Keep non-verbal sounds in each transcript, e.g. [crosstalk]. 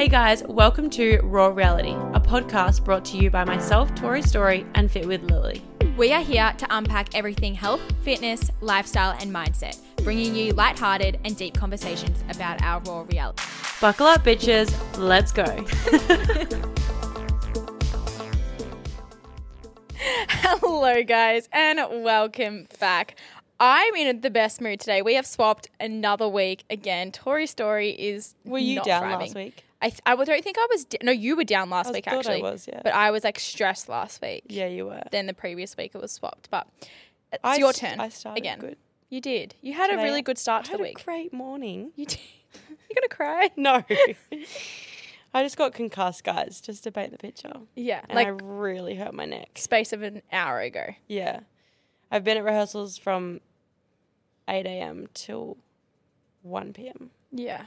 Hey guys, welcome to Raw Reality, a podcast brought to you by myself, Tori Story, and Fit with Lily. We are here to unpack everything health, fitness, lifestyle, and mindset, bringing you lighthearted and deep conversations about our raw reality. Buckle up, bitches. Let's go. [laughs] Hello, guys, and welcome back. I'm in the best mood today. We have swapped another week again. Tori Story is. Were you down thriving. last week? I, th- I don't think I was. D- no, you were down last I week thought I actually. was, yeah. But I was like stressed last week. Yeah, you were. Then the previous week it was swapped. But it's I your s- turn. I started again. good. You did. You had a really good start I to had the a week. great morning. you did. [laughs] You're gonna cry. [laughs] No. [laughs] I just got concussed, guys, just to paint the picture. Yeah, And like I really hurt my neck. space of an hour ago. Yeah. I've been at rehearsals from 8 a.m. till 1 p.m. Yeah,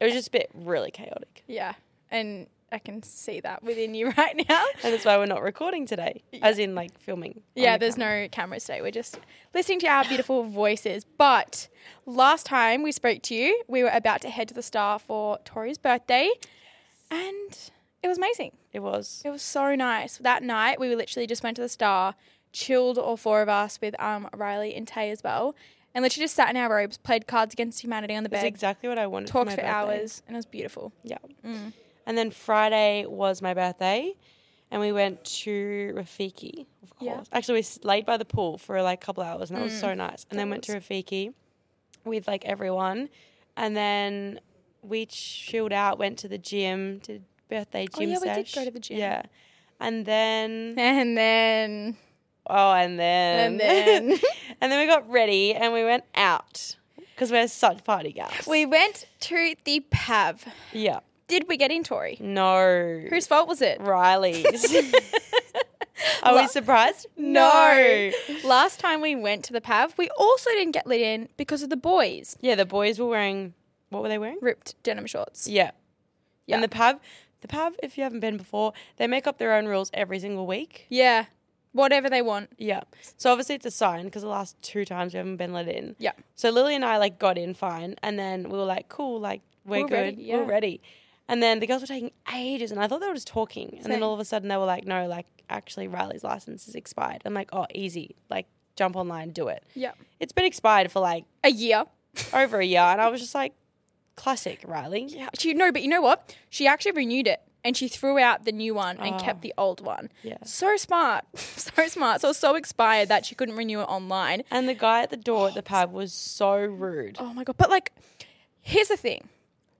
It was just a bit really chaotic. yeah, and I can see that within you [laughs] right now. And that's why we're not recording today, as in like filming. Yeah, the there's camera. no cameras today. We're just listening to our beautiful [sighs] voices. But last time we spoke to you, we were about to head to the Star for Tori's birthday, and it was amazing. It was. It was so nice. That night, we literally just went to the Star, chilled all four of us with um Riley and Tay as well, and literally just sat in our robes, played Cards Against Humanity on the bed. That's bed, exactly what I wanted. talked for, for hours, and it was beautiful. Yeah. Mm. And then Friday was my birthday, and we went to Rafiki, of course. Yeah. Actually, we laid by the pool for like a couple hours, and that was so nice. And that then went to Rafiki with like everyone, and then we chilled out, went to the gym, did birthday gym. Oh, gym yeah, we did go to the gym. Yeah. And then [laughs] And then, oh, and then and then [laughs] and then we got ready and we went out because we're such party gals. we went to the Pav. yeah. Did we get in, Tori? No. Whose fault was it? Riley's. [laughs] Are we surprised? No. Last time we went to the Pav, we also didn't get lit in because of the boys. Yeah, the boys were wearing. What were they wearing? Ripped denim shorts. Yeah. Yeah. And the pub, the pub. If you haven't been before, they make up their own rules every single week. Yeah. Whatever they want. Yeah. So obviously it's a sign because the last two times we haven't been let in. Yeah. So Lily and I like got in fine, and then we were like, cool, like we're, We're good, ready, we're ready. And then the girls were taking ages, and I thought they were just talking. And then Same. all of a sudden they were like, no, like actually Riley's license is expired. I'm like, oh, easy, like jump online, do it. Yeah. It's been expired for like A year. [laughs] over a year, and I was just like, classic Riley. Yeah. She no, but you know what? She actually renewed it and she threw out the new one and Oh. kept the old one. Yeah. So smart. [laughs] so smart. So so expired that she couldn't renew it online. And the guy at the door at the [gasps] pub was so rude. Oh my god. But like here's the thing.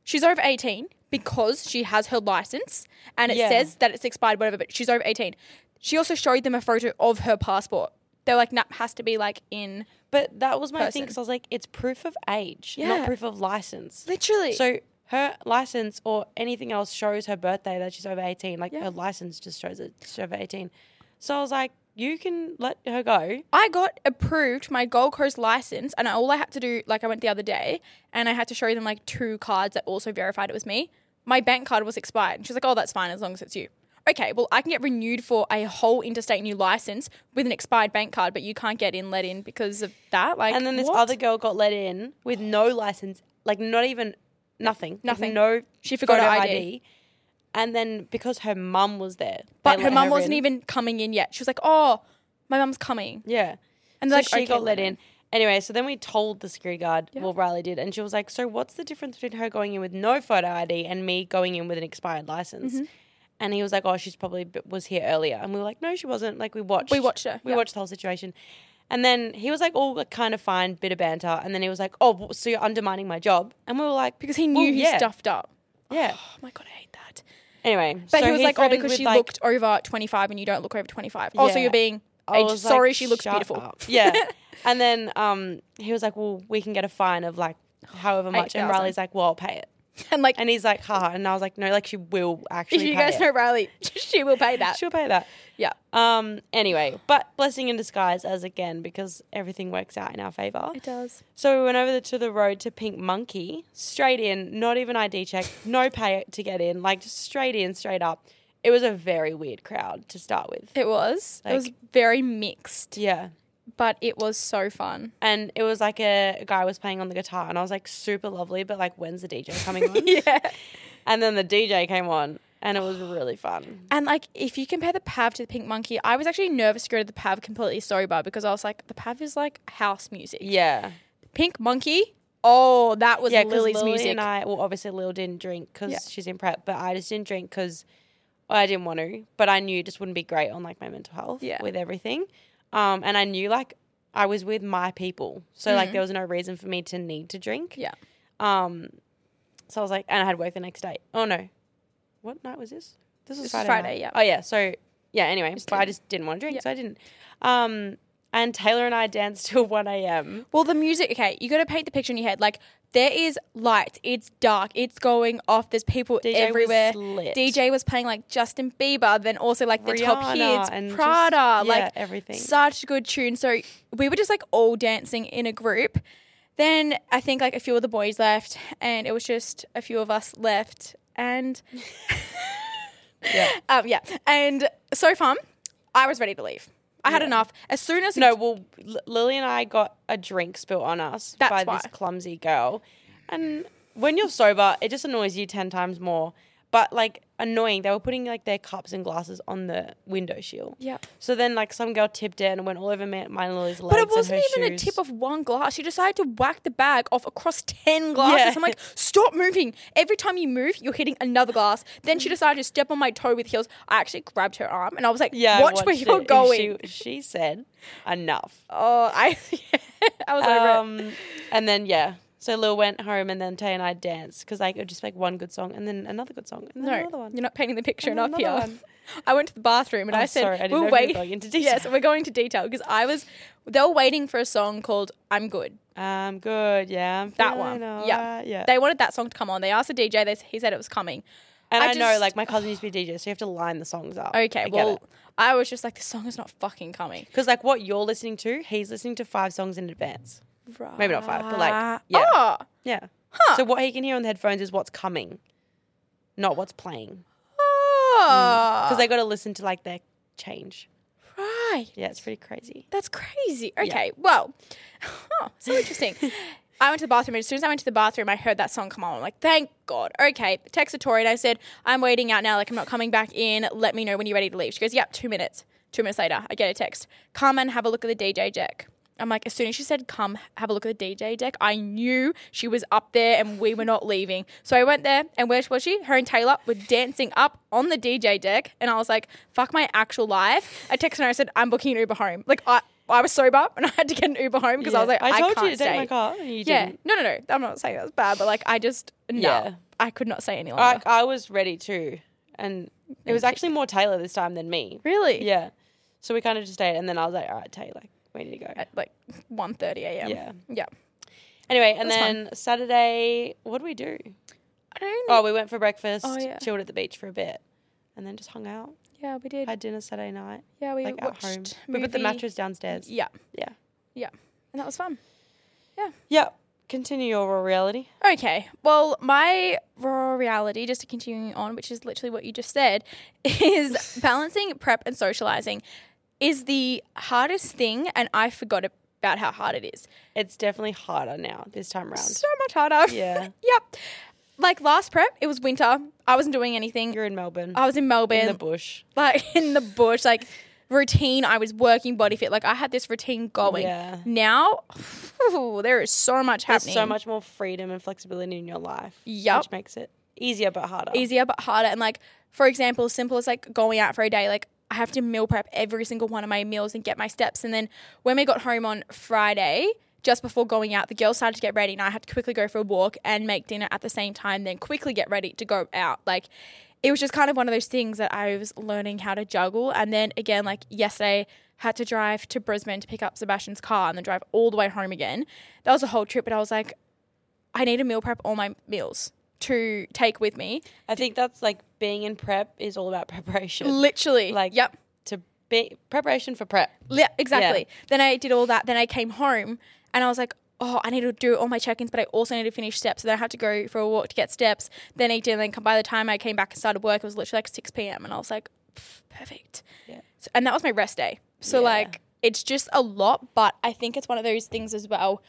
She's over 18 because she has her license and it Yeah. says that it's expired whatever, but she's over 18. She also showed them a photo of her passport. They're like, nah, has to be like in But that was my thing because I was like, it's proof of age, Yeah. not proof of license. literally. So her license or anything else shows her birthday that she's over 18. Like Yeah. her license just shows that she's over 18. So I was like, you can let her go. I got approved my Gold Coast license, and all I had to do, like I went the other day, and I had to show them like two cards that also verified it was me. My bank card was expired, and she's like, "Oh, that's fine as long as it's you." Okay, well, I can get renewed for a whole interstate new license with an expired bank card, but you can't get in let in because of that. Like, And then this what? other girl got let in with no license, like not even nothing. Nothing. no She forgot her photo ID. And then because her mum was there. but they her let mum wasn't in. even coming in yet. She was like, "Oh, my mum's coming," Yeah. and so like, she "Okay, got let in. Anyway, so then we told the security guard, well, Riley did, and she was like, "So what's the difference between her going in with no photo ID and me going in with an expired license?" Mm-hmm. And he was like, "Oh, she's probably b- was here earlier," and we were like, "No, she wasn't." Like we watched, We watched her, we yeah. watched the whole situation, and then he was like, "All like, kind of fine, bit of banter," and then he was like, "Oh, so you're undermining my job?" And we were like, because he knew Well, he yeah. stuffed up. "Yeah." Oh my god, I hate that. Anyway, But so he was like, "Oh, because she like- looked over 25 and you don't look over 25." Oh, so Yeah. you're being aged. Sorry, like, she looks beautiful. up." Yeah. [laughs] and then um, he was like, "Well, we can get a fine of like however much," and 8,000. Riley's like, "Well, I'll pay it." [laughs] and like, And he's like, ha. And I was like, no, like she will actually. if you guys it. know Riley, [laughs] she will pay that. She'll pay that. Yeah. Um. Anyway, but blessing in disguise as again because everything works out in our favor. It does. So we went over to the road to Pink Monkey, straight in, not even ID check, no [laughs] pay to get in, like just straight in, straight up. It was a very weird crowd to start with. It was. it was very mixed, Yeah. But it was so fun. And it was like a, a guy was playing on the guitar, and I was like, super lovely, but like, when's the DJ coming [laughs] on? yeah. and then the DJ came on, and it was really fun. And like, if you compare the Pav to the Pink Monkey, I was actually nervous to go to the Pav completely sober because I was like, the Pav is like house music. Yeah, Pink Monkey, oh, that was yeah. Lily's Lily music. and I, well, obviously Lil didn't drink because Yeah. she's in prep, but I just didn't drink because I didn't want to. But I knew it just wouldn't be great on like my mental health. Yeah. with everything. Um, and I knew like I was with my people, so like there was no reason for me to need to drink. Yeah. Um, so I was like, and I had work the next day. Oh no, what night was this? This was This Friday. Friday, yeah. Oh yeah. So yeah. Anyway, but I just didn't want to drink, Yeah. so I didn't. Um, and Taylor and I danced [laughs] till one a.m. Well, the music, okay, you got to paint the picture in your head. Like, there is light, it's dark, it's going off, there's people DJ everywhere. lit. DJ was playing like Justin Bieber, then also like the top Rihanna hits, and just- Prada, yeah, like everything. Such good tune. So we were just like all dancing in a group. Then I think like a few of the boys left, and it was just a few of us left, and [laughs] Yeah. [laughs] um, yeah, and so fun. I was ready to leave. I had enough. As soon as No, well, L- Lily and I got a drink spilt on us That's by why. this clumsy girl, and when you're sober, it just annoys you ten times more. But like annoying, they were putting like their cups and glasses on the window shield. yeah. So then, like, some girl tipped it and went all over my, and Lily's legs. But it wasn't even a tip of one glass. She decided to whack the bag off across 10 glasses. Yeah. I'm like, stop moving. Every time you move, you're hitting another glass. Then she decided to step on my toe with heels. I actually grabbed her arm and I was like, Yeah, watch where you're it. going. She, she said, "Enough." oh, I, [laughs] I was over it. Um, and then yeah, so Lil went home, and then Tay and I danced because like it would just like one good song, and then another good song, and then No, another one. you're not painting the picture And enough here. one. [laughs] I went to the bathroom and Oh, I said, sorry, I didn't we'll know if you were wait. going into detail. Yes, we're going to detail because I was, they were waiting for a song called I'm Good. I'm good. Yeah, I'm That one. Yeah. alright, yeah. They wanted that song to come on. They asked the DJ, they, he said it was coming. and I I, know, like my cousin used to be a DJ, so you have to line the songs up. Okay, well, I was just like, this song is not fucking coming. because like what you're listening to, he's listening to five songs in advance. Maybe not five, but like yeah, Oh, yeah. Huh. So what he can hear on the headphones is what's coming, not what's playing, oh. Mm. because they got to listen to like their change. right. Yeah, it's pretty crazy. That's crazy. Okay, well, huh, so interesting. [laughs] I went to the bathroom, and as soon as I went to the bathroom, I heard that song come on. I'm like, thank God. Okay, texted Tori, and I said, I'm waiting out now. Like, I'm not coming back in. Let me know when you're ready to leave. She goes, Yep, two minutes. Two minutes later, I get a text. Come and have a look at the DJ deck. I'm like, as soon as she said, come have a look at the DJ deck, I knew she was up there and we were not leaving. So I went there, and where was she? Her and Taylor were dancing up on the DJ deck. And I was like, fuck my actual life. I texted her, and I said, I'm booking an Uber home. Like, I, I was sober and [laughs] I had to get an Uber home because I was like, I, I told you to stay. take my car, and you Yeah, didn't. no, no, no. I'm not saying that's bad, but like, I just, no, Yeah. I could not stay any longer. I, I was ready too, and it was actually more Taylor this time than me. really? Yeah, so we kind of just stayed, and then I was like, all right, Tay, like we need to go. At like 1.30 a.m. Yeah. Yeah. Anyway, and fun. then Saturday, what did we do? I don't know. Oh, we went for breakfast, Oh, yeah. chilled at the beach for a bit, and then just hung out. yeah, we did. Had dinner Saturday night, yeah, we like at watched home. We put the movie. mattress downstairs. Yeah, Yeah. yeah. And that was fun. Yep. Continue your raw reality. Okay. Well, my raw reality, just to continue on, which is literally what you just said, [laughs] is balancing prep and socializing is the hardest thing, and I forgot about how hard it is. It's definitely harder now this time around. So much harder. [laughs] Yeah. yep. Like last prep, it was winter. I wasn't doing anything. You're in Melbourne, I was in Melbourne, in the bush. like [laughs] in the bush, like routine. I was working body fit. Like I had this routine going. Yeah. Now, [sighs] there is so much There's happening. so much more freedom and flexibility in your life. Yep. Which makes it easier but harder. easier but harder. And like, for example, simple as like going out for a day, like I have to meal prep every single one of my meals and get my steps. And then when we got home on Friday, just before going out, the girls started to get ready and I had to quickly go for a walk and make dinner at the same time, then quickly get ready to go out. Like it was just kind of one of those things that I was learning how to juggle. And then again, like yesterday, had to drive to Brisbane to pick up Sebastian's car and then drive all the way home again. That was a whole trip, but I was like, I need to meal prep all my meals to take with me. I think that's like being in prep is all about [laughs] preparation. Literally. Like yep. to be preparation for prep. Yeah, exactly. Then I did all that. Then I came home and I was like, oh, I need to do all my check-ins, but I also need to finish steps. So then I had to go for a walk to get steps. Then eat dinner. And then by the time I came back and started work, it was literally like 6 p.m. And I was like, perfect. Yeah. So, and that was my rest day. So Yeah. like, it's just a lot, but I think it's one of those things as well.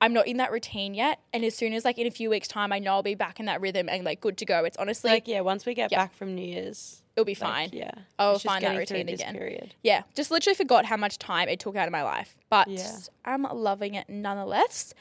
I'm not in that routine yet. And as soon as like in a few weeks' time, I know I'll be back in that rhythm and like good to go. It's honestly like yeah, once we get Yeah. back from New Year's, it'll be like, fine. yeah, I'll find that routine this again. Period. Yeah, just literally forgot how much time it took out of my life, but Yeah. I'm loving it nonetheless.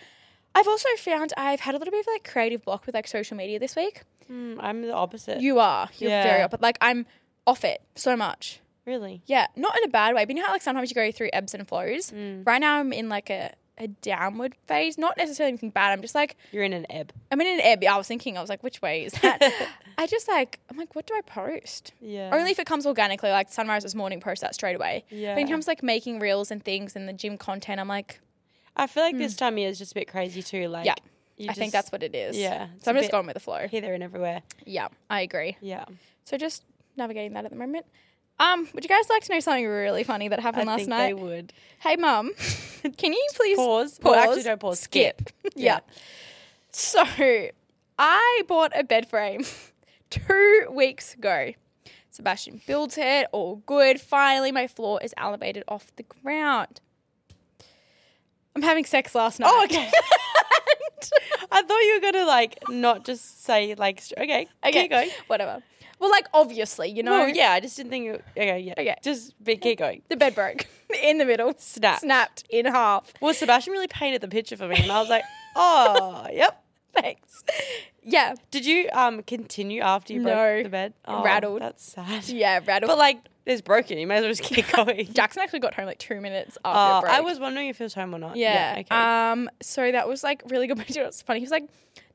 I've also found I've had a little bit of like creative block with like social media this week. Mm, I'm the opposite. You are, you're very Yeah. up, but like I'm off it so much. really? Yeah, not in a bad way, but you know how like sometimes you go through ebbs and flows. Mm. Right now I'm in like a, a downward phase, not necessarily anything bad. I'm just like You're in an ebb. I'm in an ebb. I was thinking, I was like, which way is that? [laughs] I just like I'm like, what do I post? Yeah. Only if it comes organically, like sunrise this morning, post that straight away. Yeah. But in terms of like making reels and things and the gym content, I'm like, I feel like this time of year is just a bit crazy too. Like, Hmm. Yeah, I think that's what it is. Yeah, So I'm just going with the flow. here, there, and everywhere. Yeah, I agree. Yeah. So just navigating that at the moment. Um, would you guys like to know something really funny that happened I last think night? they would. Hey, mum, [laughs] can you please Pause. Pause. Well, actually, don't pause. Skip. [laughs] yeah. So I bought a bed frame [laughs] two weeks ago. Sebastian built it, all good. Finally, my floor is elevated off the ground. I'm having sex last night. Oh, okay. I thought you were gonna like not just say like okay, okay, keep going. whatever. Well, like obviously, you know, Well, yeah, I just didn't think. You, okay, yeah, Okay. just be, keep going. the bed broke [laughs] in the middle, Snapped. snapped in half. Well, Sebastian really painted the picture for me, and I was like, [laughs] oh, yep. Thanks. Yeah, Did you um continue after you broke No. the bed? Oh, Rattled. That's sad. yeah, rattle. But like, it's broken. You may as well just keep [laughs] going. Jackson actually got home like two minutes after it broke. I was wondering if he was home or not. Yeah. okay. Um. So that was like really good. You know funny? He was like,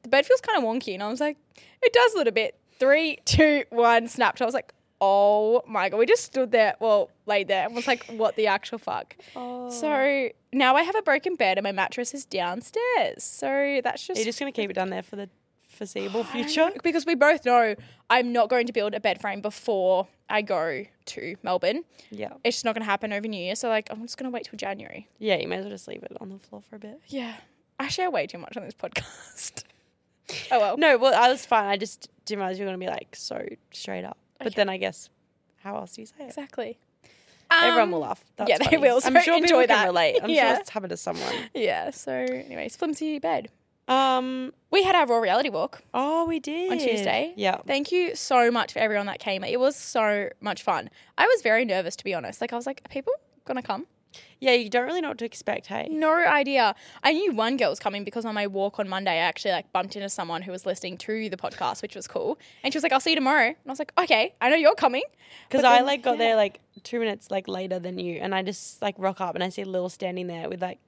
the bed feels kind of wonky, and I was like, it does a little bit. Three, two, one, snapped. I was like, oh my god. We just stood there, well, laid there, and was like, what the actual fuck. oh. So now I have a broken bed, and my mattress is downstairs. So that's just. You're just gonna keep it down there for the foreseeable [gasps] future? [gasps] because we both know I'm not going to build a bed frame before I go to Melbourne. Yeah. It's just not going to happen over New Year. So like, I'm just going to wait till January. Yeah, you may as well just leave it on the floor for a bit. Yeah. I share way too much on this [laughs] podcast. oh well. No, well, I was fine. I just didn't realize you're gonna be like so straight up. But Okay. then I guess, how else do you say it? Exactly. Everyone Um, will laugh. That's yeah, they will, so I'm sure enjoy people that. can relate. I'm [laughs] Yeah. sure it's happened to someone. Yeah. So, anyways, flimsy bed. Um. We had our raw reality walk. Oh, we did On Tuesday? Yeah. Thank you so much for everyone that came. It was so much fun. I was very nervous to be honest. Like I was like, are people gonna come? Yeah. You don't really know what to expect. Hey. No idea. I knew one girl was coming because on my walk on Monday, I actually like bumped into someone who was listening to the podcast, which was cool. And she was like, "I'll see you tomorrow." And I was like, "Okay, I know you're coming." Because I like got yeah. there like two minutes like later than you, and I just like rock up and I see Lil standing there with like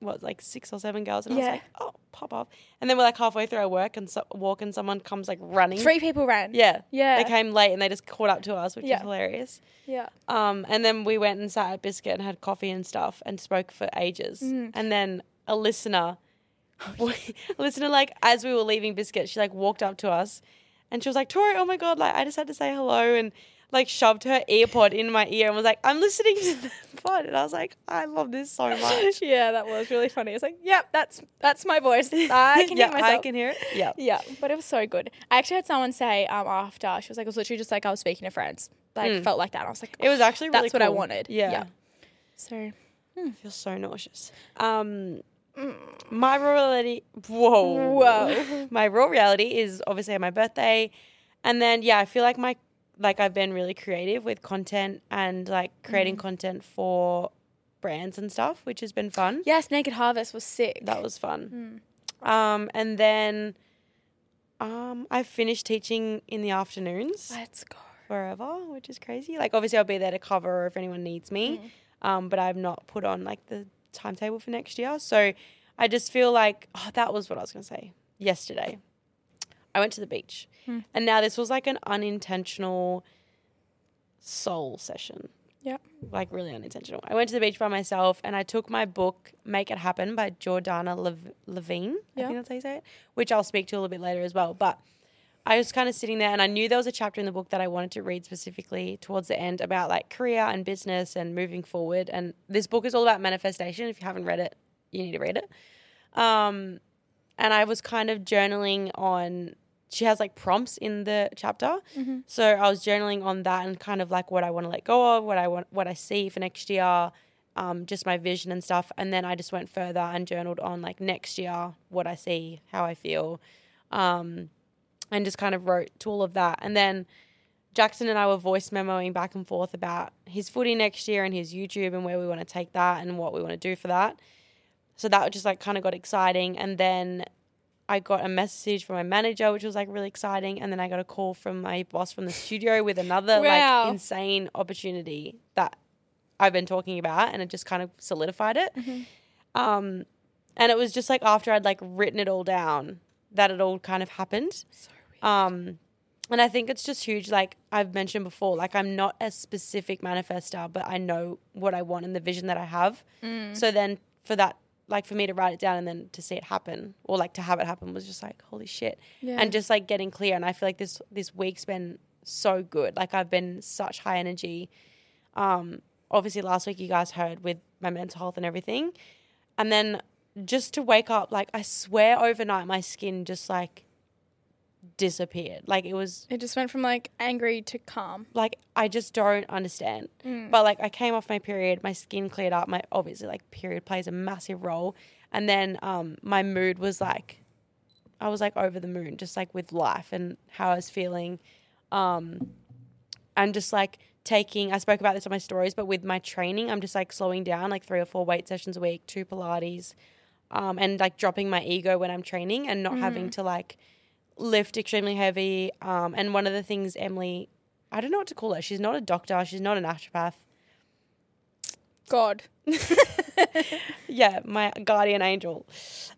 what like six or seven girls, and I was like, oh, pop off. And then we're like halfway through our work and so, walk, and someone comes like running. Three people ran. Yeah. Yeah. They came late and they just caught up to us, which Yeah. is hilarious. Yeah. Um, and then we went and sat at Biscuit and had coffee and stuff and spoke for ages. Mm-hmm. And then a listener, [laughs] a listener, like as we were leaving Biscuit, she like walked up to us and she was like, Tori, oh my God, like I just had to say hello and like shoved her earpod in my ear and was like, I'm listening to the [laughs] pod. And I was like, I love this so [laughs] much. yeah, that was really funny. It's like, yep, that's that's my voice. I can [laughs] yeah, hear myself. I can hear it. Yeah. Yeah, but it was so good. I actually had someone say um, after she was like, it was literally just like I was speaking to friends. Like felt like that. And I was like, It was actually really That's what I wanted. Yeah. Yeah. so I feel so nauseous. Um, my raw reality. Whoa, Whoa. my raw reality is obviously on my birthday, and then yeah, I feel like my like I've been really creative with content and like creating content for brands and stuff, which has been fun. yes, Naked Harvest was sick. That was fun. Um, and then um, I finished teaching in the afternoons Let's go. forever, which is crazy. Like obviously I'll be there to cover if anyone needs me, um, but I've not put on like the timetable for next year. So I just feel like oh, that was what I was gonna say yesterday. I went to the beach, and now this was like an unintentional soul session. Yeah. Like really unintentional. I went to the beach by myself and I took my book "Make It Happen" by Jordana Lev- Levine. I Yeah. think that's how you say it. Which I'll speak to a little bit later as well. But I was kind of sitting there and I knew there was a chapter in the book that I wanted to read specifically towards the end about like career and business and moving forward. And this book is all about manifestation. If you haven't read it, you need to read it. Um, and I was kind of journaling on. She has like prompts in the chapter, so I was journaling on that and kind of like what I want to let go of, what I want, what I see for next year, um, just my vision and stuff. And then I just went further and journaled on like next year, what I see, how I feel, um, and just kind of wrote to all of that. And then Jackson and I were voice memoing back and forth about his footy next year and his YouTube and where we want to take that and what we want to do for that. So that just like kind of got exciting. And then I got a message from my manager, which was like really exciting. And then I got a call from my boss from the studio with another Wow. like insane opportunity that I've been talking about. And it just kind of solidified it. Um, and it was just like after I'd like written it all down that it all kind of happened. Um, and I think it's just huge. Like I've mentioned before, like I'm not a specific manifester, but I know what I want and the vision that I have. So then for that, like for me to write it down and then to see it happen or like to have it happen was just like, holy shit. Yeah. And just like getting clear. And I feel like this, this week's been so good. Like I've been such high energy. Um, obviously last week you guys heard with my mental health and everything. And then just to wake up, like I swear overnight my skin just like disappeared. Like it was It just went from like angry to calm. like I just don't understand. Mm. But like I came off my period, my skin cleared up. My obviously like period plays a massive role, and then um my mood was like, I was like over the moon, just like with life and how I was feeling, um, and just like taking. I spoke about this on my stories, but with my training, I'm just like slowing down, like three or four weight sessions a week, two Pilates, um, and like dropping my ego when I'm training and not having to like lift extremely heavy. Um, and one of the things Emily, I don't know what to call her. She's not a doctor. She's not a naturopath. God. [laughs] Yeah, my guardian angel.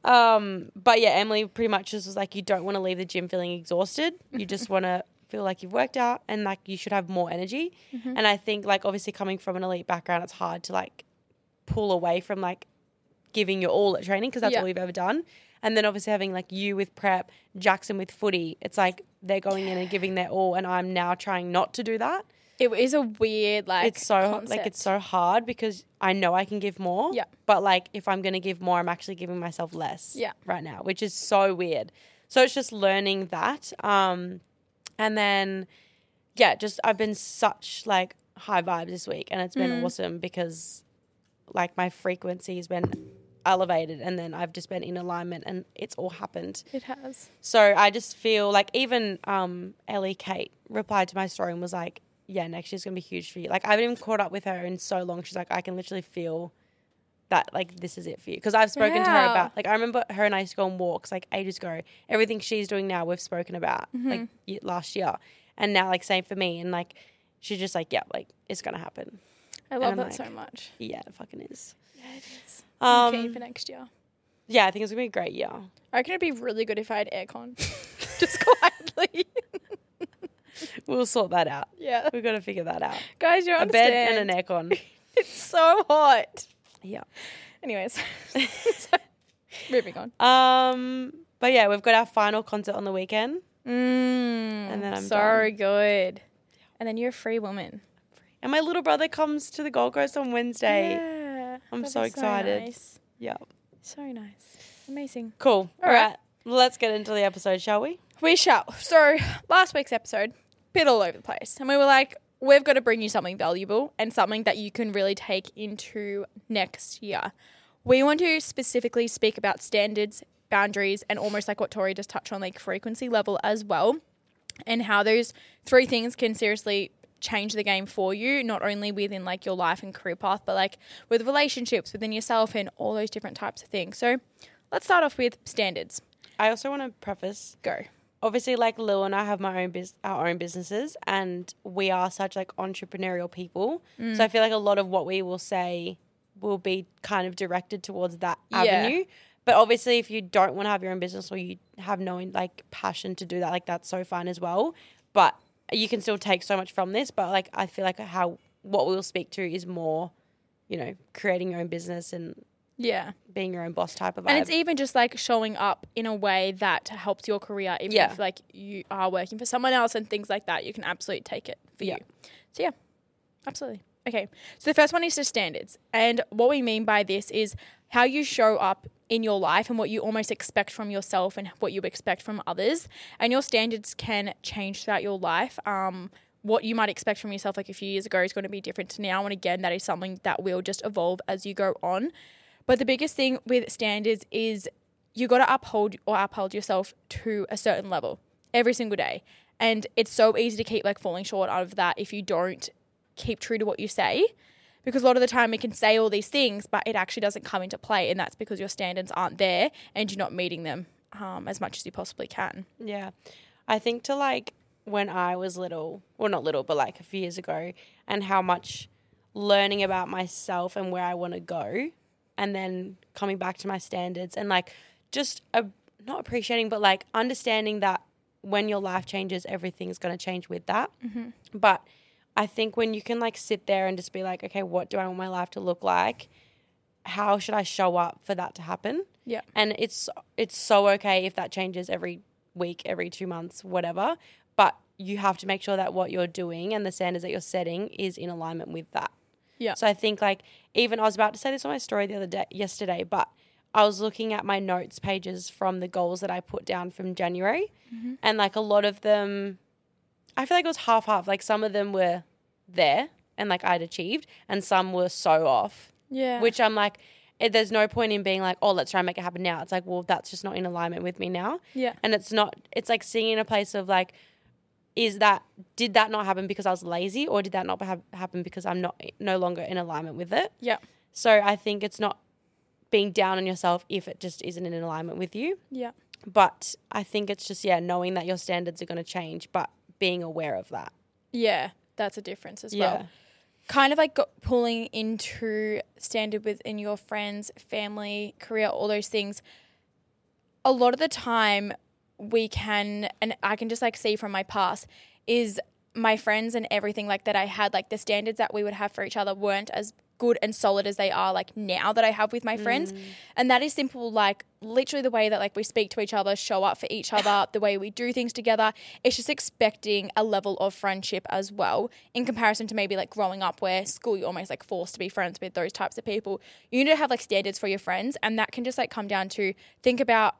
Um, but yeah, Emily pretty much just was like, you don't want to leave the gym feeling exhausted. You just [laughs] want to feel like you've worked out and like you should have more energy. And I think like obviously coming from an elite background, it's hard to like pull away from like giving your all at training because that's Yeah. all you've ever done. And then obviously having like you with prep, Jackson with footy, it's like they're going in and giving their all, and I'm now trying not to do that. It is a weird like it's so like it's so hard because I know I can give more. Yeah. But like if I'm gonna give more, I'm actually giving myself less. Yeah. Right now, which is so weird. So it's just learning that. Um, and then yeah, just I've been such like high vibes this week, and it's been Mm. awesome because like my frequency has been elevated, and then I've just been in alignment, and it's all happened. It has. So I just feel like even um, Ellie Kate replied to my story and was like, "Yeah, next year's gonna be huge for you." Like I haven't even caught up with her in so long. She's like, "I can literally feel that like this is it for you." Because I've spoken to her about like I remember her and I used to go on walks like ages ago. Everything she's doing now, we've spoken about like last year, and now like same for me. And like she's just like, "Yeah, like it's gonna happen." I love that like- so much. Yeah, it fucking is. Yeah, it is. Um, for next year. yeah, I think it's gonna be a great year. I reckon it'd be really good if I had aircon. [laughs] [laughs] Just quietly. [laughs] We'll sort that out. yeah. We've got to figure that out. Guys, You're on A bed and an aircon. It's so hot. yeah. Anyways. So, moving on. Um, but yeah, we've got our final concert on the weekend, Mm, And then I'm so good. And then you're a free woman. and my little brother comes to the Gold Coast on Wednesday. Yeah, I'm that'd so excited. nice. Yeah, So nice. Amazing. cool. All All right. right. let's get into the episode, shall we? We shall. So last week's episode, bit all over the place. And we were like, we've got to bring you something valuable and something that you can really take into next year. We want to specifically speak about standards, boundaries, and almost like what Tori just touched on, like frequency level as well, and how those three things can seriously change the game for you, not only within like your life and career path, but like with relationships within yourself and all those different types of things. So let's start off with standards. I also want to preface. Go. Obviously, like Lil and I have my own bus- our own businesses, and we are such like entrepreneurial people. Mm. So I feel like a lot of what we will say will be kind of directed towards that Yeah. avenue. But obviously, if you don't want to have your own business or you have no like passion to do that, like that's so fine as well. But you can still take so much from this. But like I feel like how what we'll speak to is more, you know, creating your own business and Yeah. being your own boss type of vibe. And it's even just like showing up in a way that helps your career, even Yeah. if like you are working for someone else and things like that. You can absolutely take it for Yeah. you. So yeah, absolutely. Okay, so the first one is just standards, and what we mean by this is how you show up in your life and what you almost expect from yourself and what you expect from others. And your standards can change throughout your life. Um, what you might expect from yourself like a few years ago is going to be different to now. And again, that is something that will just evolve as you go on. But the biggest thing with standards is you got to uphold or uphold yourself to a certain level every single day. And it's so easy to keep like falling short out of that if you don't keep true to what you say. Because a lot of the time we can say all these things, but it actually doesn't come into play. And that's because your standards aren't there and you're not meeting them um, as much as you possibly can. Yeah. I think to like when I was little, well, not little, but like a few years ago, and how much learning about myself and where I want to go, and then coming back to my standards and like just a, not appreciating, but like understanding that when your life changes, everything's going to change with that. But I think when you can like sit there and just be like, okay, what do I want my life to look like? How should I show up for that to happen? Yeah. And it's it's so okay if that changes every week, every two months, whatever. But you have to make sure that what you're doing and the standards that you're setting is in alignment with that. Yeah. So I think like even I was about to say this on my story the other day yesterday, but I was looking at my notes pages from the goals that I put down from January. Mm-hmm. And like a lot of them I feel like it was half half. Like some of them were there and like I'd achieved and some were so off. Yeah. Which I'm like it, there's no point in being like, oh, let's try and make it happen now. It's like, well, that's just not in alignment with me now. Yeah. And it's not, it's like seeing in a place of like, is that, did that not happen because I was lazy or did that not ha- happen because I'm not, eh, no longer in alignment with it? Yeah. So I think it's not being down on yourself if it just isn't in alignment with you. Yeah. But I think it's just, yeah, knowing that your standards are going to change, but being aware of that. Yeah. That's a difference as Yeah. well. Kind of like pulling into standard within your friends, family, career, all those things. A lot of the time, we can, and I can just like see from my past, is my friends and everything like that I had, like the standards that we would have for each other weren't as good and solid as they are like now that I have with my friends. Mm. And that is simple, like literally the way that like we speak to each other, show up for each other, the way we do things together. It's just expecting a level of friendship as well in comparison to maybe like growing up where school you're almost like forced to be friends with those types of people. You need to have like standards for your friends and that can just like come down to think about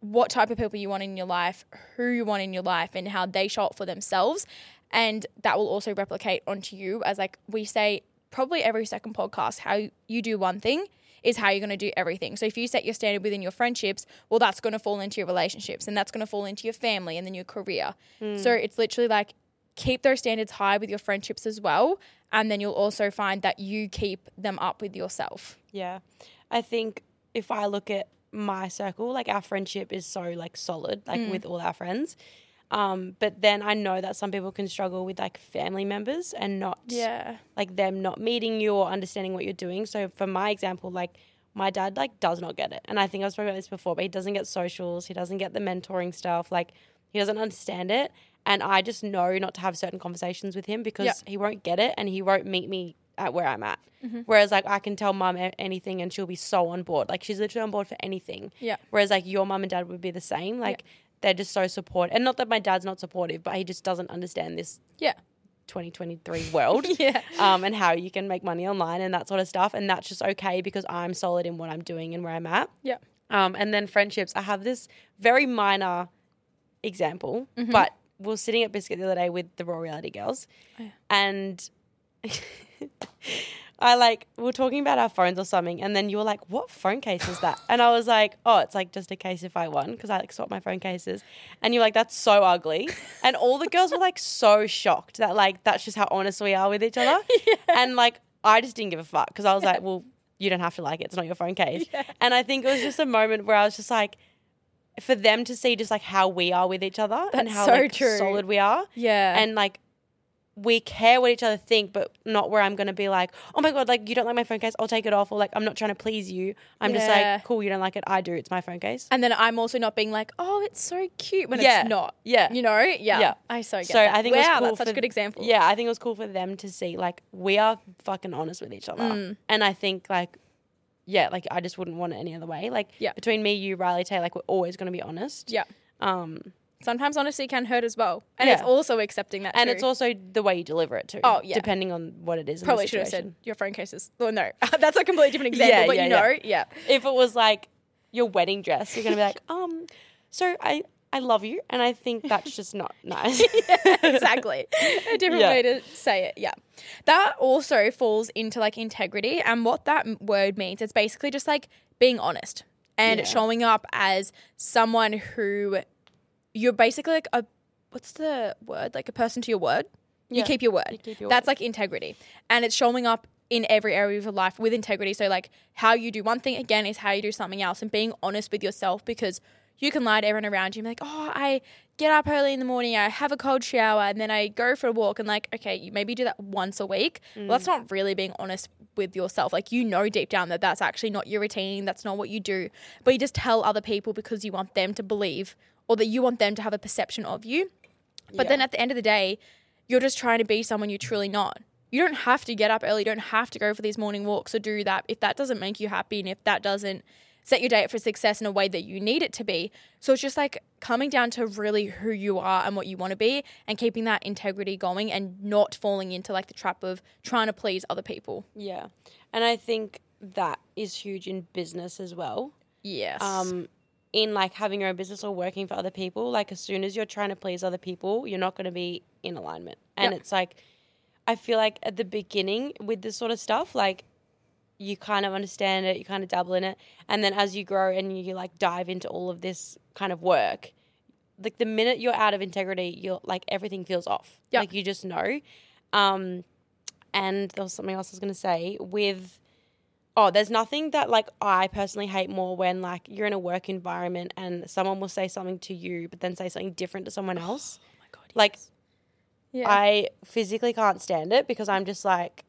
what type of people you want in your life, who you want in your life, and how they show up for themselves. And that will also replicate onto you. As like we say, probably every second podcast, how you do one thing is how you're going to do everything. So if you set your standard within your friendships, well, that's going to fall into your relationships and that's going to fall into your family and then your career. Mm. So it's literally like keep those standards high with your friendships as well. And then you'll also find that you keep them up with yourself. Yeah. I think if I look at my circle, like our friendship is so like solid, like mm. with all our friends. Um, but then I know that some people can struggle with like family members and not Yeah. like them not meeting you or understanding what you're doing. So for my example, like my dad like does not get it. And I think I've spoken about this before, but he doesn't get socials, he doesn't get the mentoring stuff, like he doesn't understand it. And I just know not to have certain conversations with him because Yeah. he won't get it and he won't meet me at where I'm at. Mm-hmm. Whereas like I can tell mum anything and she'll be so on board. Like she's literally on board for anything. Yeah. Whereas like your mum and dad would be the same. Like they're just so supportive. And not that my dad's not supportive, but he just doesn't understand this Yeah. 2023 world [laughs] Yeah. um, and how you can make money online and that sort of stuff. And that's just okay because I'm solid in what I'm doing and where I'm at. Yeah. Um, and then friendships, I have this very minor example, Mm-hmm. but we are sitting at Biscuit the other day with the Raw Reality Girls, Oh, yeah. and [laughs] I like we were talking about our phones or something, and then you were like, "What phone case is that?" And I was like, "Oh, it's like just a case if I won because I like swap my phone cases." And you're like, "That's so ugly," and all the girls were like so shocked that like that's just how honest we are with each other, [laughs] yeah. and like I just didn't give a fuck because I was like, "Well." You don't have to like it. It's not your phone case. Yeah. And I think it was just a moment where I was just like, for them to see just like how we are with each other and how so like, true. solid we are Yeah. and like we care what each other think, but not where I'm gonna be like, oh my god, like you don't like my phone case, I'll take it off, or like I'm not trying to please you. I'm just like, cool, you don't like it, I do. It's my phone case. And then I'm also not being like, oh, it's so cute when Yeah. it's not. Yeah. You know? Yeah. Yeah. I so get So that. I think it was wow, cool that's such a good example. Yeah, I think it was cool for them to see like we are fucking honest with each other, Mm. and I think like. Yeah, like I just wouldn't want it any other way. Like Yeah. between me, you, Riley, Tay, like we're always gonna be honest. Yeah. Um, Sometimes honesty can hurt as well. And it's also accepting that and too. it's also the way you deliver it too. Oh, yeah. depending on what it is. Probably should have said your phone cases. Well, no, [laughs] that's a completely different example, Yeah, but yeah, you know, yeah. if it was like your wedding dress, you're gonna be like, um, so I I love you, and I think that's just not [laughs] nice. exactly. A different Yeah. way to say it. Yeah. That also falls into like integrity. And what that word means, it's basically just like being honest and Yeah. showing up as someone who you're basically like a, what's the word? Like a person to your word. You Yeah. keep your word. You keep your That's word. like integrity. And it's showing up in every area of your life with integrity. So, like, how you do one thing again is how you do something else, and being honest with yourself because you can lie to everyone around you and be like, oh, I get up early in the morning, I have a cold shower, and then I go for a walk. And, like, okay, you maybe do that once a week. Well, that's mm. not really being honest with yourself. Like, you know deep down that that's actually not your routine, that's not what you do. But you just tell other people because you want them to believe or that you want them to have a perception of you. But Yeah. then at the end of the day, you're just trying to be someone you're truly not. You don't have to get up early. You don't have to go for these morning walks or do that if that doesn't make you happy and if that doesn't set your day up for success in a way that you need it to be. So it's just like coming down to really who you are and what you want to be and keeping that integrity going and not falling into like the trap of trying to please other people. Yeah. And I think that is huge in business as well. Yes. Um, in like having your own business or working for other people, like as soon as you're trying to please other people, you're not going to be in alignment. And Yep. it's like, I feel like at the beginning with this sort of stuff, like you kind of understand it, you kind of dabble in it. And then as you grow and you like dive into all of this kind of work, like the minute you're out of integrity, you're like everything feels off. Yep. Like you just know. Um, and there was something else I was going to say with oh there's nothing that like i personally hate more when like you're in a work environment and someone will say something to you but then say something different to someone else oh my God. like yeah. i physically can't stand it because i'm just like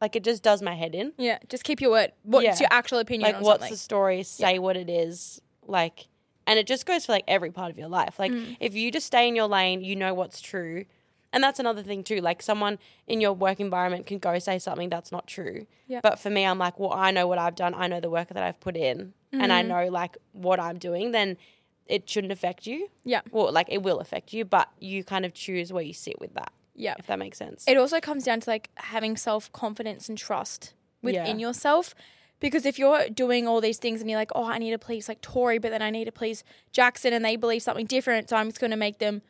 like it just does my head in yeah. Just keep your word. What's Yeah. your actual opinion like what's something? the story say what it is like and it just goes for like every part of your life like Mm. if you just stay in your lane you know what's true and that's another thing too like someone in your work environment can go say something that's not true Yeah. but for me i'm like well i know what i've done i know the work that i've put in and i Mm. know like what i'm doing then it shouldn't affect you yeah. well like it will affect you but you kind of choose where you sit with that Yeah. if that makes sense it also comes down to like having self confidence and trust within Yeah. yourself. Because if you're doing all these things and you're like, oh, I need to please like Tori, but then I need to please Jackson, and they believe something different, so I'm just going to make them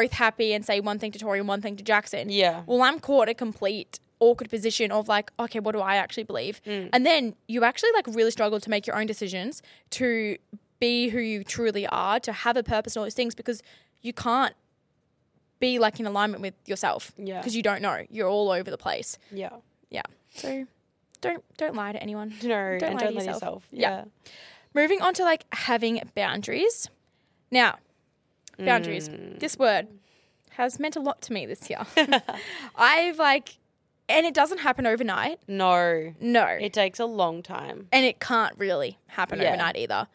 both happy and say one thing to Tori and one thing to Jackson. yeah Well, I'm caught in a complete awkward position of like, okay, what do I actually believe? Mm. And then you actually like really struggle to make your own decisions, to be who you truly are, to have a purpose and all those things because you can't be like in alignment with yourself. Yeah. Because you don't know. You're all over the place. yeah Yeah. So don't don't lie to anyone. [laughs] no Don't and lie don't to yourself. yourself Yeah. yeah Moving on to like having boundaries. Now, boundaries. Mm. This word has meant a lot to me this year. [laughs] [laughs] I've like and it doesn't happen overnight. no No. it takes a long time and it can't really happen Yeah. overnight either.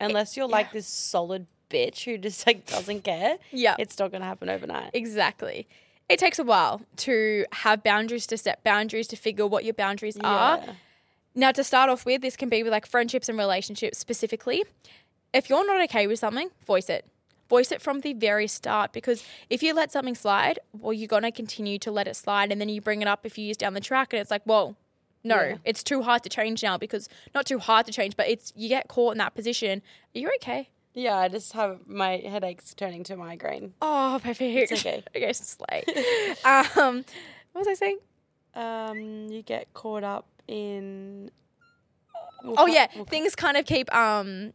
unless you're like this solid bitch who just like doesn't care Yeah. it's not gonna happen overnight Exactly. It takes a while to have boundaries, to set boundaries, to figure what your boundaries are. Now, to start off with, this can be with like friendships and relationships specifically. If you're not okay with something, voice it. Voice it from the very start because if you let something slide, well, you're going to continue to let it slide. And then you bring it up a few years down the track and it's like, whoa, no, Yeah. it's too hard to change now because not too hard to change, but it's you get caught in that position. Are you okay? yeah i just have my headaches turning to migraine Oh, perfect. It's okay. [laughs] okay, slay. um, what was I saying? um you get caught up in We'll Oh cut- yeah, we'll cut- things kind of keep um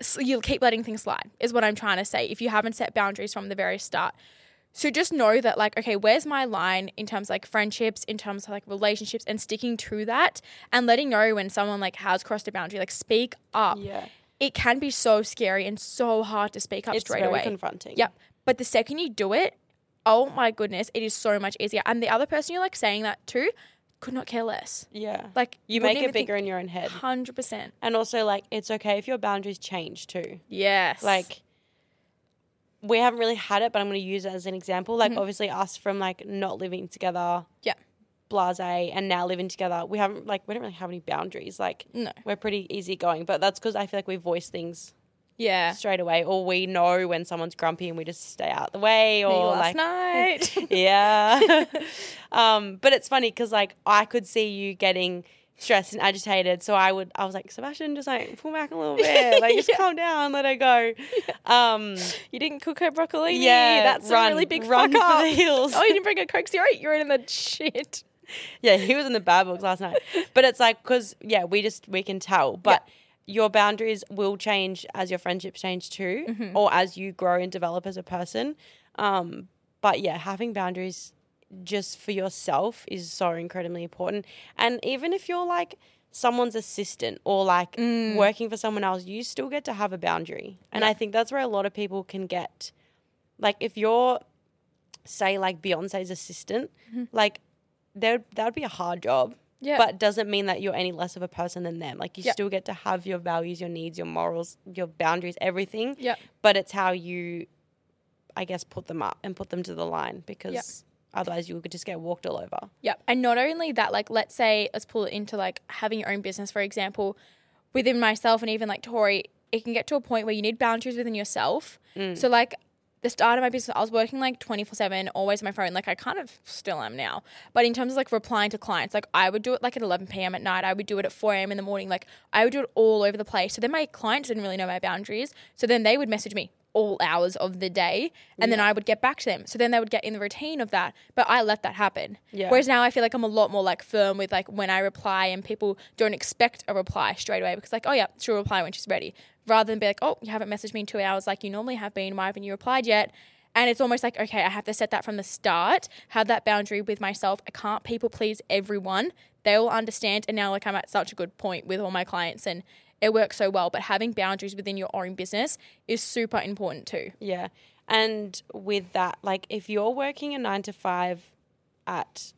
s you'll keep letting things slide is what I'm trying to say if you haven't set boundaries from the very start. So just know that like okay, where's my line in terms of, like friendships, in terms of like relationships and sticking to that and letting know when someone like has crossed a boundary, like speak up. yeah It can be so scary and so hard to speak up it's straight away. confronting Yep. But the second you do it, oh my goodness, it is so much easier. And the other person you're like saying that to could not care less. yeah Like you make it bigger in your own head Hundred percent. and also like it's okay if your boundaries change too Yes. like we haven't really had it but i'm going to use it as an example like Mhm. obviously us from like not living together Yeah. blase and now living together we haven't like we don't really have any boundaries like no. we're pretty easygoing but that's because i feel like we voice things Yeah. straight away or we know when someone's grumpy and we just stay out the way Me or last like night. [laughs] [laughs] yeah [laughs] um but it's funny because like i could see you getting stressed and agitated. So I would, I was like, Sebastian, just like pull back a little bit, like just Yeah. calm down, let her go. Um, You didn't cook her broccoli yeah, that's run, a really big run fuck for up. the hills. Oh, you didn't bring a Coke Zero? You're in the shit. Yeah, he was in the bad books last night. But it's like because yeah, we just we can tell. But your boundaries will change as your friendships change too, Mm-hmm. or as you grow and develop as a person. Um, but yeah, having boundaries just for yourself is so incredibly important. And even if you're like someone's assistant or like Mm. working for someone else, you still get to have a boundary. And I think that's where a lot of people can get like if you're say like Beyonce's assistant, like there that would be a hard job. Yeah. But doesn't mean that you're any less of a person than them. Like you still get to have your values, your needs, your morals, your boundaries, everything. Yeah. But it's how you I guess put them up and put them to the line because otherwise you could just get walked all over. Yep. And not only that, like, let's say, let's pull it into like having your own business, for example, within myself and even like Tori, it can get to a point where you need boundaries within yourself. Mm. So, like, the start of my business, I was working like 24 7, always on my phone. Like, I kind of still am now. But in terms of like replying to clients, like, I would do it like at 11 p.m. at night. I would do it at 4 a.m. in the morning. Like, I would do it all over the place. So then my clients didn't really know my boundaries. So then they would message me all hours of the day and then I would get back to them. So then they would get in the routine of that. But I let that happen. Yeah. Whereas now I feel like I'm a lot more like firm with like when I reply and people don't expect a reply straight away because like, oh yeah, she'll reply when she's ready. Rather than be like, oh, you haven't messaged me in two hours like you normally have been. Why haven't you replied yet? And it's almost like, okay, I have to set that from the start, have that boundary with myself. I can't people please everyone. They will understand. And now, like, I'm at such a good point with all my clients and it works so well. But having boundaries within your own business is super important too. Yeah. And with that, like if you're working a nine to five at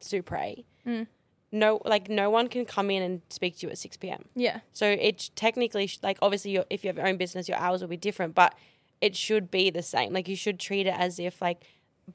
Supre, Mm. no, like no one can come in and speak to you at 6 p.m. Yeah. So it technically, like obviously, if you have your own business, your hours will be different, but it should be the same. Like you should treat it as if like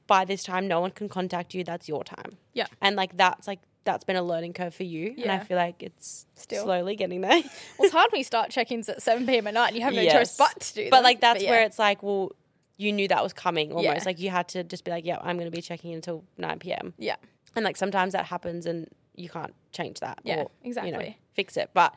by this time no one can contact you. That's your time. Yeah. And like that's like that's been a learning curve for you, and I feel like it's Still. slowly getting there. Well, it's hard when you start check-ins at 7 p.m. at night and you have no choice but to do But like that's yeah. where it's like, well, you knew that was coming almost. Yeah. Like you had to just be like, yeah, I'm going to be checking in until 9 p.m. Yeah. And like sometimes that happens and you can't change that. Yeah, or, You know, fix it. But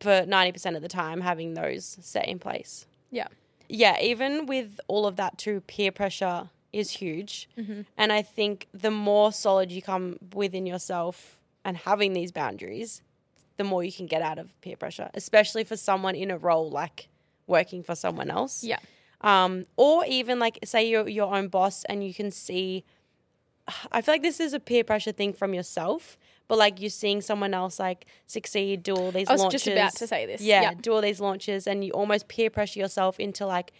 for 90% of the time, having those set in place. Yeah. Yeah, even with all of that too, peer pressure is huge. Mm-hmm. And I think the more solid you come within yourself and having these boundaries, the more you can get out of peer pressure, especially for someone in a role like working for someone else. Yeah. Um, or even like say you're your own boss and you can see I feel like this is a peer pressure thing from yourself, but like you're seeing someone else like succeed, do all these I was launches. just about to say this. Yeah, Yeah. do all these launches and you almost peer pressure yourself into like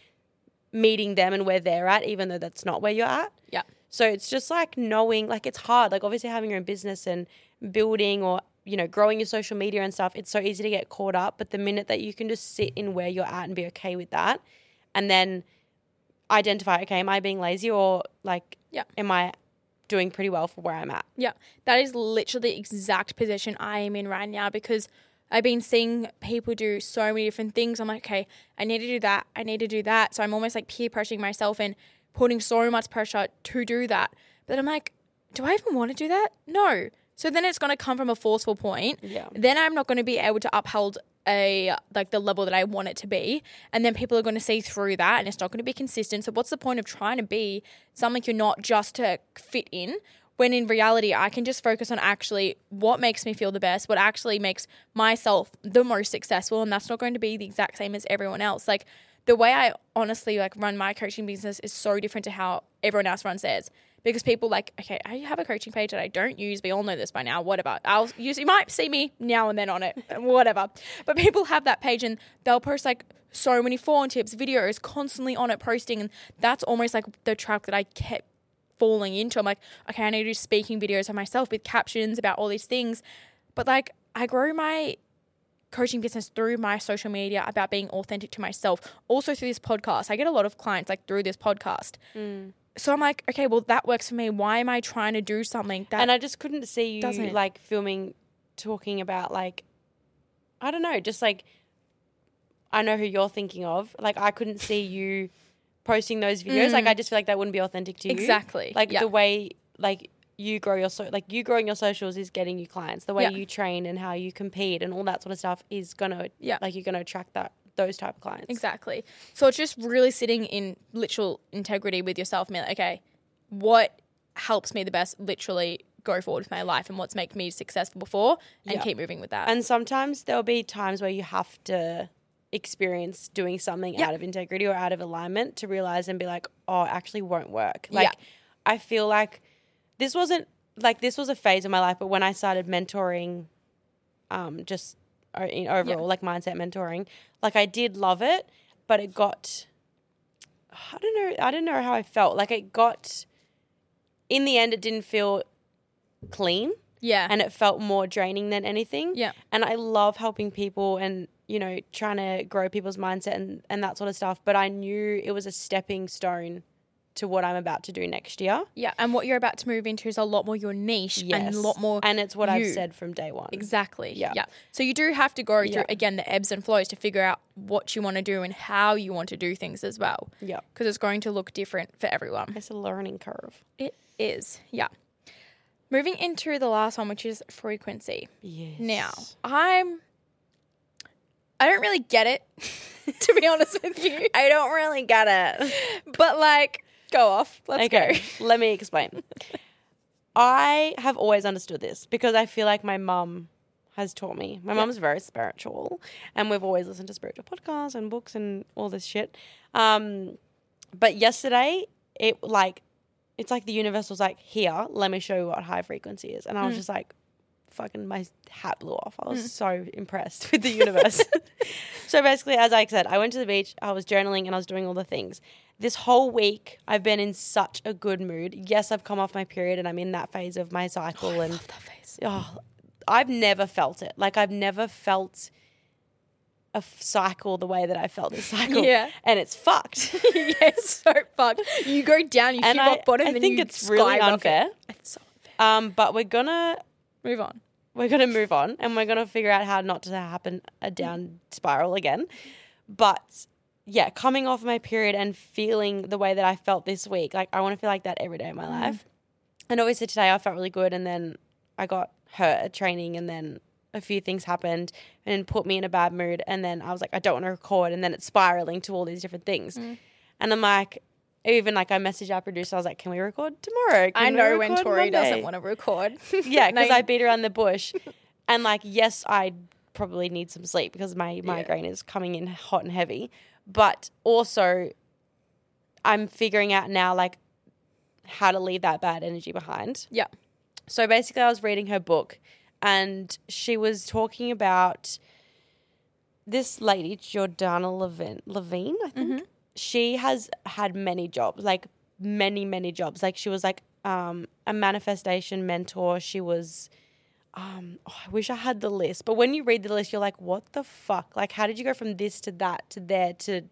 meeting them and where they're at, even though that's not where you're at. Yeah. So it's just like knowing, like it's hard. Like obviously having your own business and building or you know growing your social media and stuff. It's so easy to get caught up. But the minute that you can just sit in where you're at and be okay with that, and then identify, okay, am I being lazy or like, Yeah. am I doing pretty well for where I'm at? Yeah, that is literally the exact position I am in right now because I've been seeing people do so many different things. I'm like, okay, I need to do that. I need to do that. So I'm almost like peer pressuring myself and putting so much pressure to do that. But I'm like, do I even want to do that? No. So then it's going to come from a forceful point. Yeah. Then I'm not going to be able to uphold a like the level that I want it to be, and then people are going to see through that, and it's not going to be consistent. So what's the point of trying to be something you're not just to fit in? When in reality, I can just focus on actually what makes me feel the best, what actually makes myself the most successful, and that's not going to be the exact same as everyone else. Like the way I honestly like run my coaching business is so different to how everyone else runs theirs. Because people like, okay, I have a coaching page that I don't use. We all know this by now. Whatever. I'll use. You might see me now and then on it. [laughs] Whatever. But people have that page and they'll post like so many phone tips, videos, constantly on it, posting, and that's almost like the trap that I kept falling into. I'm like, okay, I need to do speaking videos of myself with captions about all these things. But like, I grow my coaching business through my social media about being authentic to myself. Also through this podcast. I get a lot of clients like through this podcast. Mm. So I'm like, okay, well that works for me. Why am I trying to do something that and I just couldn't see you doesn't- like filming, talking about like, I don't know, just like, I know who you're thinking of. Like, I couldn't see you posting those videos. Like, mm. I just feel like that wouldn't be authentic to you. Exactly. Like Yeah. the way, like, you grow your so like you growing your socials is getting you clients. The way Yeah. you train and how you compete and all that sort of stuff is gonna Yeah. like you're gonna attract that those type of clients. Exactly. So it's just really sitting in literal integrity with yourself. and like, okay, what helps me the best? Literally go forward with my life and what's made me successful before, and Yeah. keep moving with that. And sometimes there'll be times where you have to experience doing something Yeah. out of integrity or out of alignment to realize and be like, oh, actually won't work. Like, Yeah. I feel like this wasn't like this was a phase in my life, but when I started mentoring, um, just in overall, like mindset mentoring, like I did love it, but it got, I don't know, I don't know how I felt. Like it got, in the end, it didn't feel clean yeah. and it felt more draining than anything. Yeah. And I love helping people and, you know, trying to grow people's mindset and, and that sort of stuff. But I knew it was a stepping stone to what I'm about to do next year. yeah. And what you're about to move into is a lot more your niche and a lot more. And it's what I've said from day one. Exactly. Yeah. Yeah. So you do have to go through Yeah. again the ebbs and flows to figure out what you want to do and how you want to do things as well. Yeah. Because it's going to look different for everyone. It's a learning curve. It is. Yeah. Moving into the last one, which is frequency. Yes. Now, I'm. I don't really get it, [laughs] to be honest with you. [laughs] I don't really get it. But like, go off. Let's okay, go. [laughs] let me explain. I have always understood this because I feel like my mum has taught me. My mum's very spiritual, and we've always listened to spiritual podcasts and books and all this shit. Um, but yesterday, it like, it's like the universe was like, "Here, let me show you what high frequency is," and I was just like, "Fucking, my hat blew off." I was so impressed [laughs] with the universe. [laughs] so basically, as I said, I went to the beach. I was journaling and I was doing all the things this whole week I've been in such a good mood. Yes, I've come off my period and I'm in that phase of my cycle [gasps] and That face. oh, I've never felt it. Like I've never felt a f- cycle the way that I felt this cycle. Yeah. And it's fucked. [laughs] yeah, it's so fucked. You go down, you and hit rock bottom, I then think you it's really unfair. It's so unfair. Um, but we're gonna Move on. we're gonna move on and we're gonna figure out how not to happen a down spiral again. But yeah, coming off my period and feeling the way that I felt this week, like I want to feel like that every day of my mm. life. And obviously today I felt really good, and then I got hurt at training, and then a few things happened and put me in a bad mood, and then I was like, I don't want to record, and then it's spiraling to all these different things, mm. and I'm like. Even like I messaged our producer, I was like, "Can we record tomorrow?" I Can we know when Tori Monday?" doesn't want to record. [laughs] Yeah, because No, I beat around the bush. and like, yes, I probably need some sleep because my migraine is coming in hot and heavy. But also, I'm figuring out now like how to leave that bad energy behind. yeah. So basically, I was reading her book, and she was talking about this lady, Jordana Levine. Levine, I think mm-hmm. She has had many jobs, like many, many jobs. Like she was like um, a manifestation mentor. She was. Um, oh, I wish I had the list, but when you read the list, you're like, "What the fuck? Like, how did you go from this to that to there to,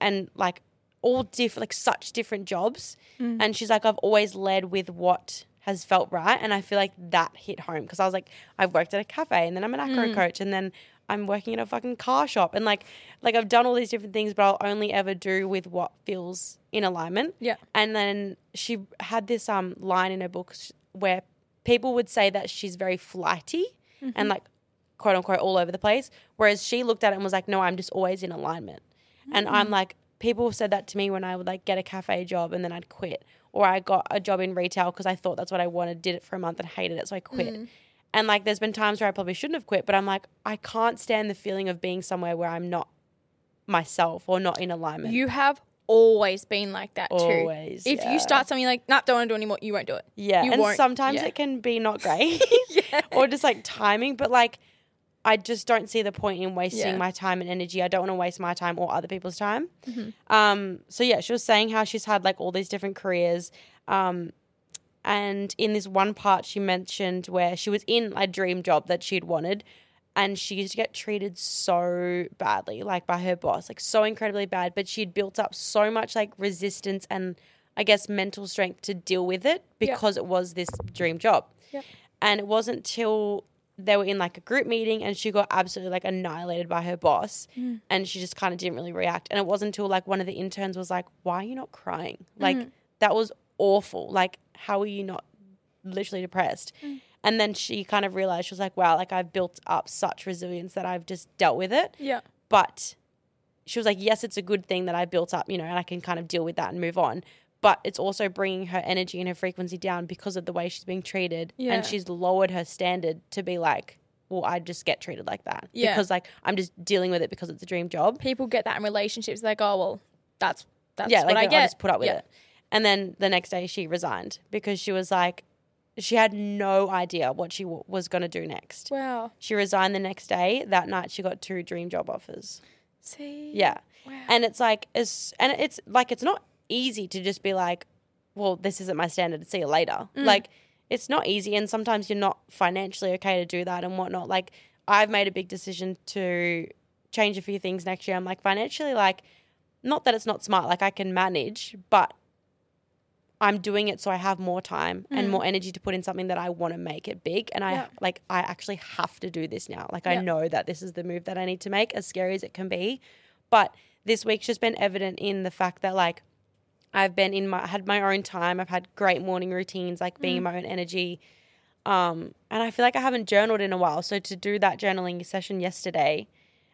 and like all different, like such different jobs?" And she's like, "I've always led with what has felt right," and I feel like that hit home because I was like, "I've worked at a cafe, and then I'm an acro coach, and then I'm working in a fucking car shop, and like, like I've done all these different things, but I'll only ever do with what feels in alignment." Yeah. And then she had this um line in her book where people would say that she's very flighty and mm-hmm. like quote unquote all over the place, whereas she looked at it and was like, "No, I'm just always in alignment." And I'm mm. like, people said that to me when I would like get a cafe job and then I'd quit, or I got a job in retail because I thought that's what I wanted, did it for a month and hated it, so I quit. Mm. And like, there's been times where I probably shouldn't have quit, but I'm like, I can't stand the feeling of being somewhere where I'm not myself or not in alignment. You have always been like that too. Always, If yeah. you start something like, nah, don't want to do anymore, you won't do it. Yeah, You and won't- sometimes yeah. it can be not [laughs] great, or just like timing. But like, I just don't see the point in wasting Yeah. my time and energy. I don't want to waste my time or other people's time. Mm-hmm. Um, so yeah, she was saying how she's had like all these different careers. Um, and in this one part, she mentioned where she was in a dream job that she'd wanted, and she used to get treated so badly, like by her boss, like so incredibly bad. But she'd built up so much like resistance and I guess mental strength to deal with it because it was this dream job. Yep. And it wasn't till they were in like a group meeting and she got absolutely like annihilated by her boss Mm. and she just kind of didn't really react. And it wasn't until like one of the interns was like, Why are you not crying? Like Mm-hmm. that was awful. Like, how are you not literally depressed. Mm. And then she kind of realized she was like, wow, like I've built up such resilience that I've just dealt with it. Yeah. But she was like, yes, it's a good thing that I built up, you know, and I can kind of deal with that and move on. But it's also bringing her energy and her frequency down because of the way she's being treated. Yeah. And she's lowered her standard to be like, well, I just get treated like that. Yeah. Because like I'm just dealing with it because it's a dream job. People get that in relationships. Like, oh well, that's that's yeah, what like I get. just put up with Yeah. it. And then the next day she resigned because she was like, she had no idea what she w- was going to do next. Wow. She resigned the next day. That night she got two dream job offers. See. Yeah. Wow. And it's like, it's, and it's like, it's not easy to just be like, well, this isn't my standard. See you later. Mm. Like, it's not easy. And sometimes you're not financially okay to do that and whatnot. Like, I've made a big decision to change a few things next year. I'm like, financially, like, not that it's not smart, like, I can manage, but I'm doing it so I have more time and more energy to put in something that I want to make it big. And I, Mm. Yeah. like, I actually have to do this now. Like, I know that this is the move that I need to make, as scary as it can be. But this week's just been evident in the fact that like I've been in my had my own time. I've had great morning routines, like being in my own energy. Um, and I feel like I haven't journaled in a while. So to do that journaling session yesterday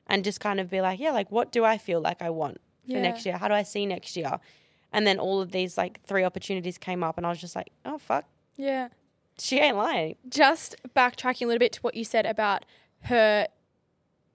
and just kind of be like, yeah, like what do I feel like I want for Yeah. next year? How do I see next year? And then all of these like three opportunities came up and I was just like, oh fuck, Yeah. she ain't lying. Just backtracking a little bit to what you said about her,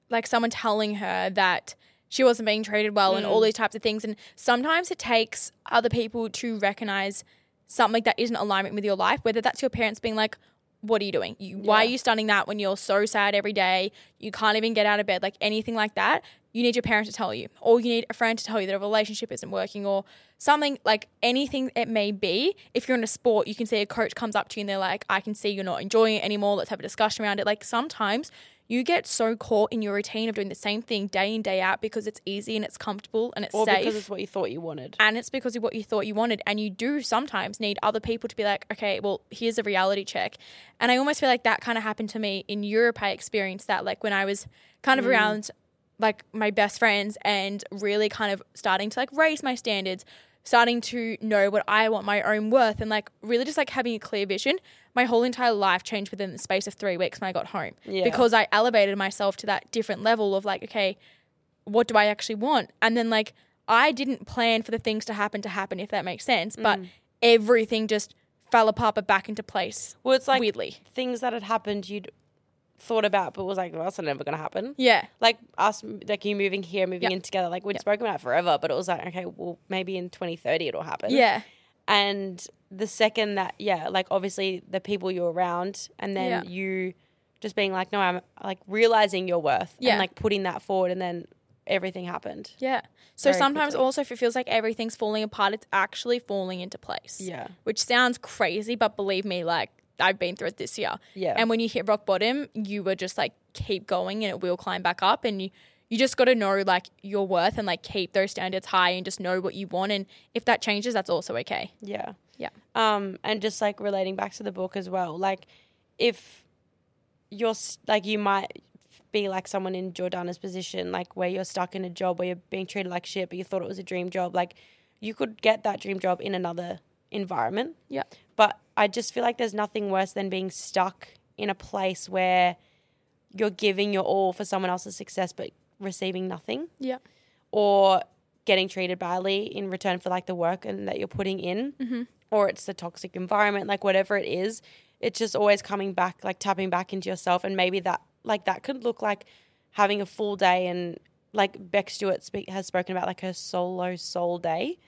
like someone telling her that she wasn't being treated well and all mm. these types of things. And sometimes it takes other people to recognize something that isn't alignment with your life, whether that's your parents being like, what are you doing? You, Why are Yeah. you studying that when you're so sad every day? You can't even get out of bed, like anything like that. You need your parents to tell you, or you need a friend to tell you that a relationship isn't working, or something like anything it may be. If you're in a sport, you can see a coach comes up to you and they're like, I can see you're not enjoying it anymore. Let's have a discussion around it. Like sometimes you get so caught in your routine of doing the same thing day in, day out because it's easy and it's comfortable and it's safe. Or safe because it's what you thought you wanted. and it's because of what you thought you wanted. And you do sometimes need other people to be like, okay, well, here's a reality check. And I almost feel like that kind of happened to me in Europe. I experienced that, like when I was kind of mm. around like my best friends and really kind of starting to like raise my standards, starting to know what I want, my own worth, and like really just like having a clear vision. My whole entire life changed within the space of three weeks when I got home Yeah. because I elevated myself to that different level of like, okay, what do I actually want? And then like I didn't plan for the things to happen to happen, if that makes sense. But mm. everything just fell apart but back into place. Well, it's like weirdly. things that had happened you'd thought about, but was like, well, that's never going to happen. Yeah. like us like you moving here moving Yeah. in together like we'd spoken about forever but it was like okay well maybe in 2030 it'll happen Yeah. and the second that yeah like obviously the people you're around and then Yeah. you just being like no i'm like realizing your worth Yeah. and like putting that forward and then everything happened Yeah. So Very sometimes quickly. also if it feels like everything's falling apart, it's actually falling into place. yeah Which sounds crazy, but believe me, like I've been through it this year. Yeah. And when you hit rock bottom, you were just like keep going and it will climb back up and you you just got to know like your worth and like keep those standards high and just know what you want and if that changes that's also okay. Yeah. Yeah. Um, and just like relating back to the book as well, like if you're like you might be like someone in Jordana's position, like where you're stuck in a job where you're being treated like shit, but you thought it was a dream job. Like you could get that dream job in another environment. Yeah. But I just feel like there's nothing worse than being stuck in a place where you're giving your all for someone else's success, but receiving nothing. Yeah. or getting treated badly in return for like the work and that you're putting in. Mm-hmm. Or it's the toxic environment like whatever it is it's just always coming back like tapping back into yourself. And maybe that like that could look like having a full day and like Beck Stewart speak, has spoken about like her solo soul day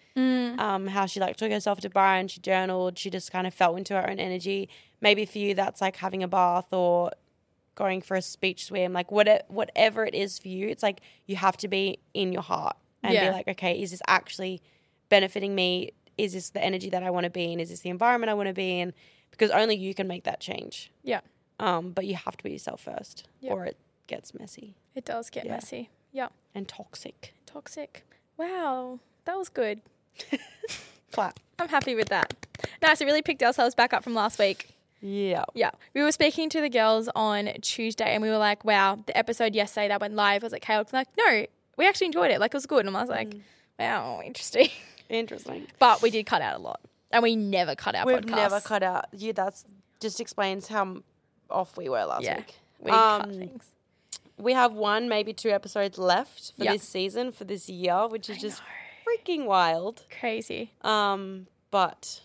um, how she like took herself to bar and she journaled she just kind of felt into her own energy maybe for you that's like having a bath or going for a speech swim, like what whatever it is for you, it's like you have to be in your heart and Yeah. be like, okay, is this actually benefiting me? Is this the energy that I want to be in? Is this the environment I want to be in? Because only you can make that change. Yeah. Um, but you have to be yourself first, Yeah. or it gets messy It does get Yeah. messy. Yeah. and toxic. Toxic. Wow. That was good. [laughs] Clap. I'm happy with that. Nice. We really picked ourselves back up from last week. Yeah. Yeah. We were speaking to the girls on Tuesday and we were like, wow, the episode yesterday that went live was like chaotic. Like, no, we actually enjoyed it. Like, it was good. And I was like, Mm. wow, interesting. [laughs] Interesting. but we did cut out a lot. And we never cut our We've never cut out Yeah, That's just explains how off we were last Yeah. week. We cut Um, things. We have one, maybe two episodes left for Yeah. this season, for this year, which is just freaking wild. Crazy. Um, but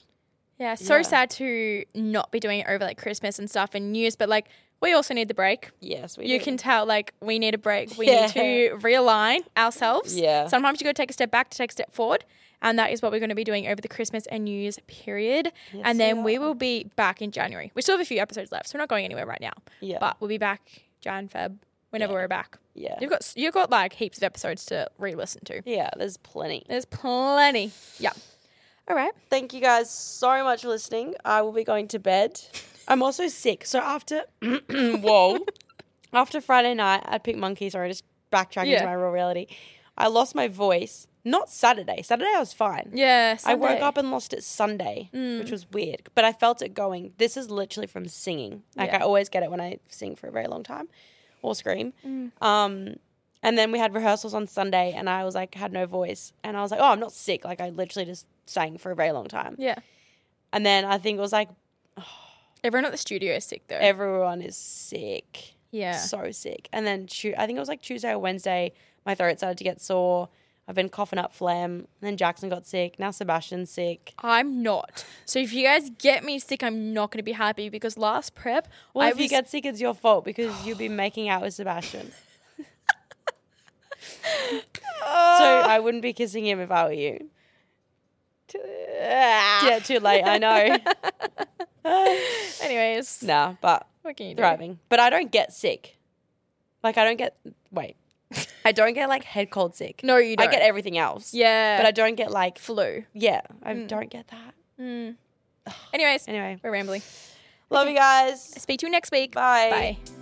Yeah, so Yeah. sad to not be doing it over like Christmas and stuff and New Year's, but like we also need the break. yes, we You do. can tell like we need a break. We Yeah. need to [laughs] realign ourselves. Yeah. Sometimes you got to take a step back to take a step forward. And that is what we're going to be doing over the Christmas and New Year's period. and we then we are. will be back in January. We still have a few episodes left, so we're not going anywhere right now. Yeah. But we'll be back Jan, Feb, whenever we're back. yeah. You've got you've got like heaps of episodes to re-listen to. Yeah, there's plenty. There's plenty. Yeah. All right. Thank you guys so much for listening. I will be going to bed. [laughs] I'm also sick. So after [clears throat] [laughs] whoa. after Friday night at Pink Monkey, sorry, just backtracking Yeah. to my real reality. I lost my voice. Not Saturday. Saturday I was fine. Yeah. I woke up and lost it Sunday, mm. which was weird. But I felt it going. This is literally from singing. Like Yeah. I always get it when I sing for a very long time or scream. Mm. Um, and then we had rehearsals on Sunday, and I was like had no voice, and I was like, oh, I'm not sick. Like I literally just sang for a very long time. Yeah. And then I think it was like [sighs] Everyone at the studio is sick though. everyone is sick, yeah. so sick. And then I think it was like Tuesday or Wednesday, my throat started to get sore. I've been coughing up phlegm. And then Jackson got sick. Now Sebastian's sick. I'm not. So if you guys get me sick, I'm not going to be happy because last prep, Well, I if you get sick, it's your fault because you'll be making out with Sebastian. [laughs] so I wouldn't be kissing him if I were you. [laughs] Yeah, too late. I know. [laughs] Anyways, nah, but what can you do? thriving. But I don't get sick. Like I don't get. Wait, [laughs] I don't get like head cold sick. No, you don't. I get everything else. Yeah, but I don't get like. flu. Yeah, I don't get that. Mm. Anyways, Anyway, we're rambling. love you guys. Speak to you next week. Bye. Bye.